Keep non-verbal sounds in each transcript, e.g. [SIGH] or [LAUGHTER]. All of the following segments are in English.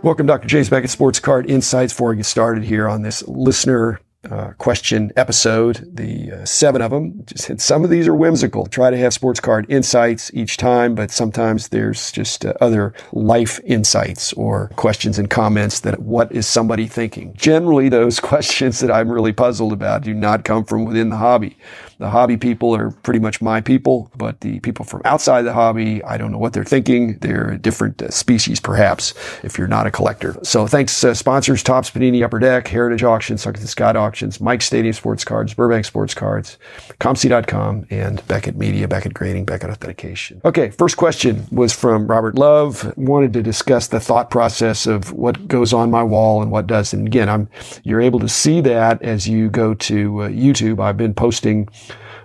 Welcome, Dr. James Beckett, Sports Card Insights. Before we get started here on this listener uh, question episode, the uh, seven of them. Just, some of these are whimsical. Try to have sports card insights each time, but sometimes there's just uh, other life insights or questions and comments that what is somebody thinking? Generally, those [LAUGHS] questions that I'm really puzzled about do not come from within the hobby. The hobby people are pretty much my people, but the people from outside the hobby, I don't know what they're thinking. They're a different uh, species, perhaps, if you're not a collector. So thanks, uh, sponsors, Topps Panini Upper Deck, Heritage Auctions, Sucker Scott Auctions, Mike Stadium Sports Cards, Burbank Sports Cards, COMC.com, and Beckett Media, Beckett Grading, Beckett Authentication. Okay, first question was from Robert Love. Wanted to discuss the thought process of what goes on my wall and what doesn't. Again, I'm you're able to see that as you go to uh, YouTube. I've been posting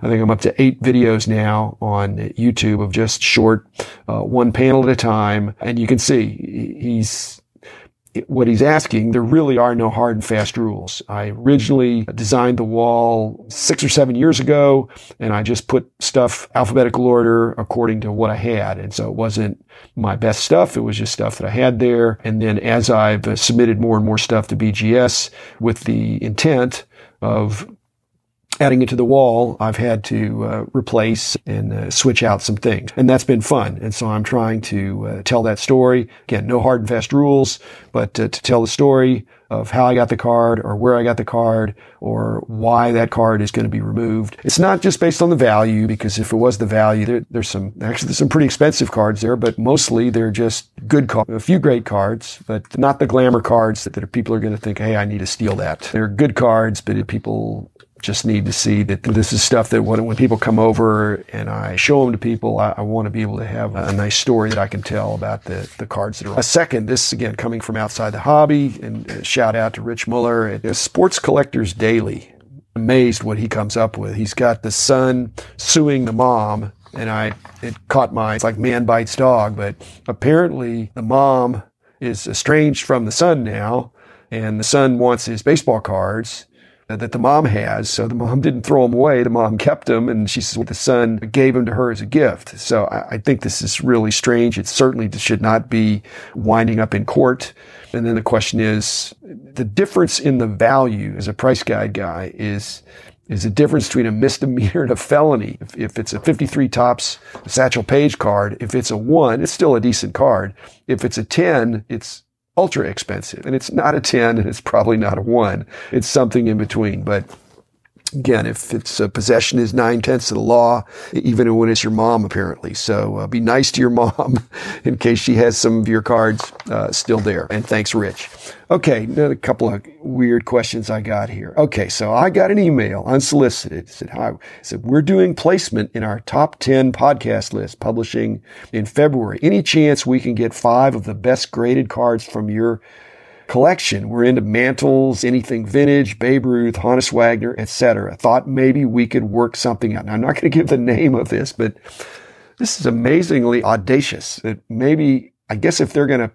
I think I'm up to eight videos now on YouTube of just short, uh, one panel at a time. And you can see he's, what he's asking, there really are no hard and fast rules. I originally designed the wall six or seven years ago, and I just put stuff alphabetical order according to what I had. And so it wasn't my best stuff. It was just stuff that I had there. And then as I've submitted more and more stuff to BGS with the intent of adding it to the wall, I've had to uh, replace and uh, switch out some things. And that's been fun. And so I'm trying to uh, tell that story. Again, no hard and fast rules, but uh, to tell the story of how I got the card or where I got the card or why that card is going to be removed. It's not just based on the value because if it was the value, there, there's some, actually there's some pretty expensive cards there, but mostly they're just good cards. A few great cards, but not the glamour cards that, that people are going to think, hey, I need to steal that. They're good cards, but people just need to see that this is stuff that when, when people come over and I show them to people, I, I want to be able to have a, nice story that I can tell about the, the cards that are. A second, this again coming from outside the hobby, and uh, shout out to Rich Mueller at Sports Collectors Daily. Amazed what he comes up with. He's got the son suing the mom, and I it caught my it's like man bites dog, but apparently the mom is estranged from the son now, and the son wants his baseball cards that the mom has. So the mom [LAUGHS] didn't throw them away. The mom kept them, and she says the son gave them to her as a gift. So I, I think this is really strange. It certainly should not be winding up in court. And then the question is the difference in the value as a price guide guy is is the difference between a misdemeanor and a felony. If, if, it's a 53 Topps Satchel Paige card, if it's a one, it's still a decent card. If it's a 10, it's ultra expensive. And it's not a 10 and it's probably not a 1. It's something in between. But Again, if it's a possession is nine tenths of the law, even when it's your mom, apparently. So uh, be nice to your [LAUGHS] mom in case she has some of your cards uh, still there. And thanks, Rich. Okay, a couple of weird questions I got here. Okay, so I got an email unsolicited. It said, hi. It said, we're doing placement in our top 10 podcast list publishing in February. Any chance we can get five of the best graded cards from your collection. We're into Mantles, anything vintage, Babe Ruth, Honus Wagner, etc. Thought maybe we could work something out. Now, I'm not going to give the [LAUGHS] name of this, but this is amazingly audacious. That maybe, I guess if they're going to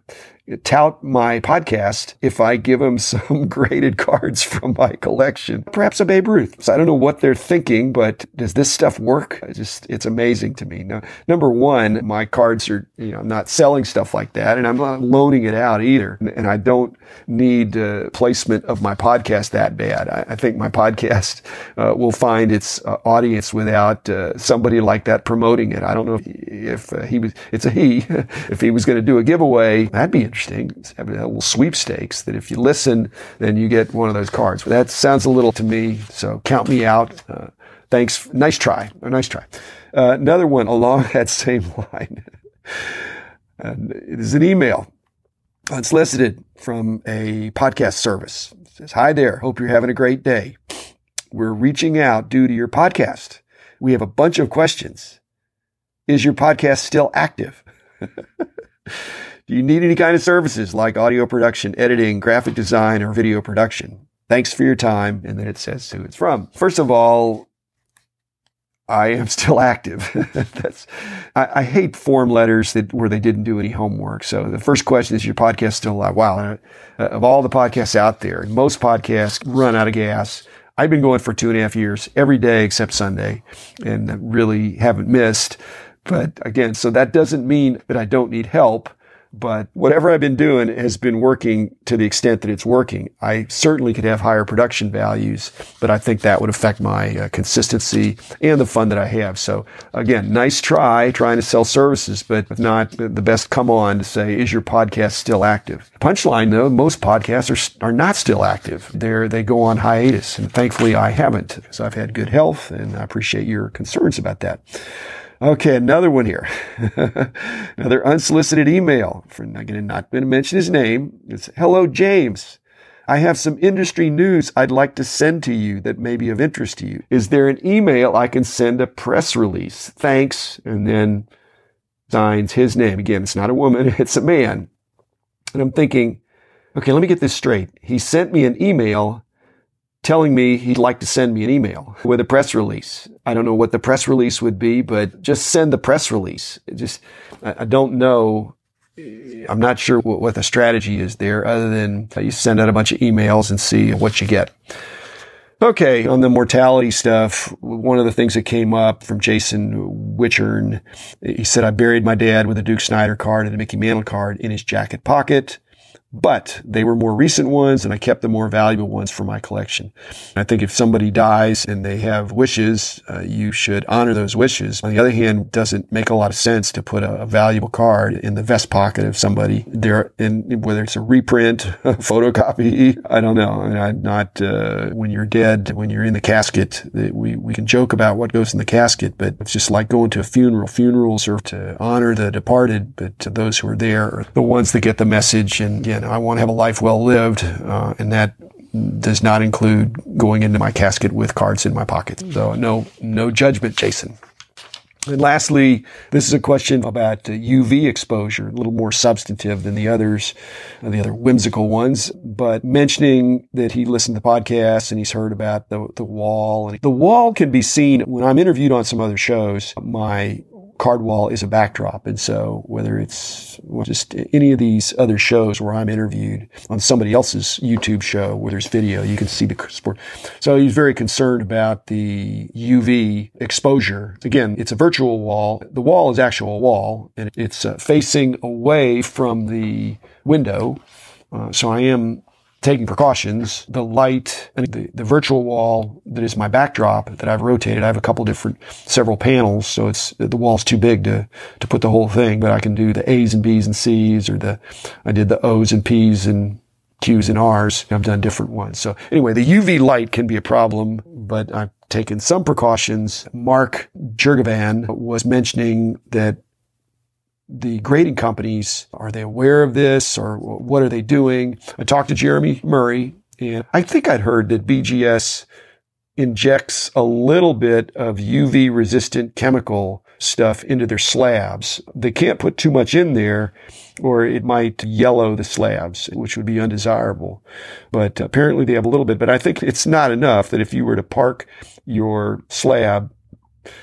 tout my podcast if I give them [LAUGHS] some graded cards from my collection. Perhaps a Babe Ruth. So I don't know what they're thinking, but does this stuff work? Just, it's amazing to me. Number one, my cards are, you know, I'm not selling stuff like that and I'm not loaning it out either. And I don't need uh, placement of my podcast that bad. I, I think my podcast uh, will find its uh, audience without uh, somebody like that promoting it. I don't know if, if uh, he was, it's a he, [LAUGHS] if he was going to do a giveaway, that'd be interesting interesting. Have a little sweepstakes that if you listen, then you get one of those cards. But that sounds a little to me, so count me out. Uh, thanks. Nice try. A nice try. Uh, another one along [LAUGHS] that same line. and it is an email unsolicited from a podcast service. It says, Hi there. Hope you're having a great day. We're reaching out due to your podcast. We have a bunch of questions. Is your podcast still active? [LAUGHS] Do you need any kind of services like audio production, editing, graphic design, or video production? Thanks for your time. And then it says who it's from. First of all, I am still [LAUGHS] active. That's I, I, hate form letters that where they didn't do any homework. So the first question is, your podcast still alive? Wow, uh, of all the podcasts out there, most podcasts run out of gas. I've been going for two and a half years, every day except Sunday, and really haven't missed. But again, so that doesn't mean that I don't need help. But whatever I've been doing has been working to the extent that it's working. I certainly could have higher production values, but I think that would affect my uh, consistency and the fun that I have. So again, nice try trying to sell services, but not the best come on to say, is your podcast still active? Punchline though, most podcasts are, are not still active. They're, they go on hiatus. And thankfully I haven't because I've had good health and I appreciate your concerns about that. Okay, another one here. [LAUGHS] another unsolicited email from, again, not going to mention his name. It's, hello, James. I have some industry news I'd like to send to you that may be of interest to you. Is there an email I can send a press release? Thanks. And then signs his name. Again, it's not a woman, [LAUGHS] it's a man. And I'm thinking, okay, let me get this straight. He sent me an email telling me he'd like to send me an email with a press release. I don't know what the press release would be, but just send the press release. Just, I don't know. I'm not sure what the strategy is there other than you send out a bunch of emails and see what you get. Okay, on the mortality stuff, one of the things that came up from Jason Wichern, he said, I buried my dad with a Duke Snider card and a Mickey Mantle card in his jacket pocket but they were more recent ones and I kept the more valuable ones for my collection. I think if somebody dies and they have wishes, uh, you should honor those wishes. On the other hand, it doesn't make a lot of sense to put a, a valuable card in the vest pocket of somebody there in whether it's a reprint, [LAUGHS] a photocopy, I don't know. I mean, I'm not, uh, when you're dead, when you're in the casket, we, we can joke about what goes in the casket, but it's just like going to a funeral. Funerals are to honor the departed, but to those who are there are the ones that get the message and, yeah, I want to have a life well lived, uh, and that does not include going into my casket with cards in my pocket. So no, no judgment, Jason. And lastly, this is a question about UV exposure, a little more substantive than the others, uh, the other whimsical ones, but mentioning that he listened to the podcast and he's heard about the, the wall. And the wall can be seen when I'm interviewed on some other shows. My card wall is a backdrop. And so whether it's just any of these other shows where I'm interviewed on somebody else's YouTube show where there's video, you can see the sport. So he's very concerned about the UV exposure. Again, it's a virtual wall. The wall is actual wall and it's uh, facing away from the window. Uh, so I am taking precautions. The light and the, the virtual wall that is my backdrop that I've rotated. I have a couple different, several panels. So it's, the wall's too big to, to put the whole thing, but I can do the A's and B's and C's or the, I did the O's and P's and Q's and R's. I've done different ones. So anyway, the UV light can be a problem, but I've taken some precautions. Mark Jurgavan was mentioning that the grading companies, are they aware of this or what are they doing? I talked to Jeremy Murray and I think I'd heard that BGS injects a little bit of UV resistant chemical stuff into their slabs. They can't put too much in there or it might yellow the slabs, which would be undesirable. But apparently they have a little bit, but I think it's not enough that if you were to park your slab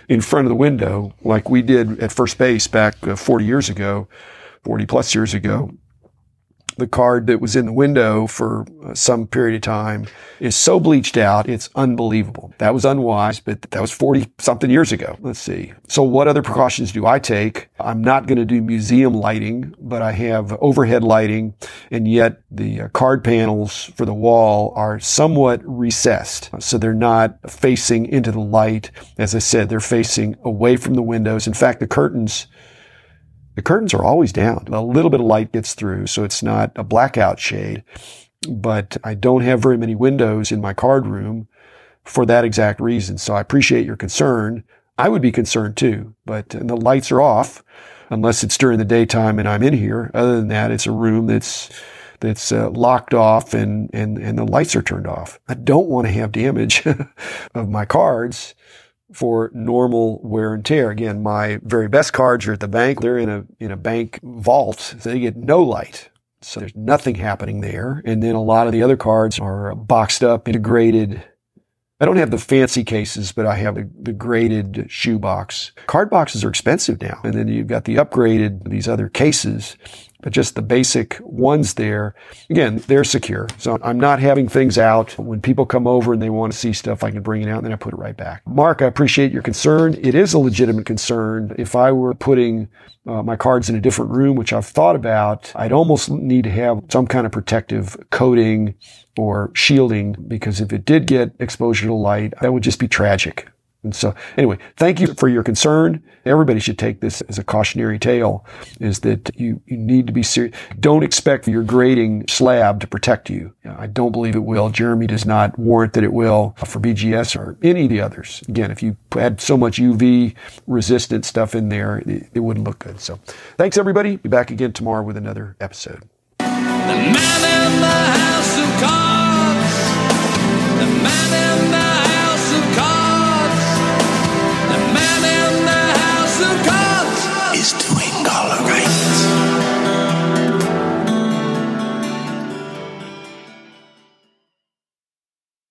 in front of the window, like we did at first base back uh, 40 years ago, 40 plus years ago, the card that was in the window for uh, some period of time is so bleached out, it's unbelievable. That was unwise, but that was 40 something years ago. Let's see. So what other precautions do I take? I'm not going to do museum lighting, but I have overhead lighting and yet the uh, card panels for the wall are somewhat recessed. So they're not facing into the light. As I said, they're facing away from the windows. In fact, the curtains the curtains are always down. A little bit of light gets through, so it's not a blackout shade. But I don't have very many windows in my card room for that exact reason. So I appreciate your concern. I would be concerned too, but the lights are off unless it's during the daytime and I'm in here. Other than that, it's a room that's that's uh, locked off and, and, and the lights are turned off. I don't want to have damage [LAUGHS] of my cards for normal wear and tear. Again, my very best cards are at the bank. They're in a, in a bank vault. So they get no light. So there's nothing happening there. And then a lot of the other cards are boxed up, integrated. I don't have the fancy cases, but I have the, the graded shoebox. Card boxes are expensive now. And then you've got the upgraded, these other cases but just the basic ones there, again, they're secure. So I'm not having things out. When people come over and they want to see stuff, I can bring it out and then I put it right back. Mark, I appreciate your concern. It is a legitimate concern. If I were putting uh, my cards in a different room, which I've thought about, I'd almost need to have some kind of protective coating or shielding because if it did get exposure to light, that would just be tragic. And so anyway, thank you for your concern. Everybody should take this as a cautionary tale is that you, you need to be serious. Don't expect your grading slab to protect you. I don't believe it will. Jeremy does not warrant that it will for BGS or any of the others. Again, if you had so much UV resistant stuff in there, it, it wouldn't look good. So thanks everybody. Be back again tomorrow with another episode. he's doing.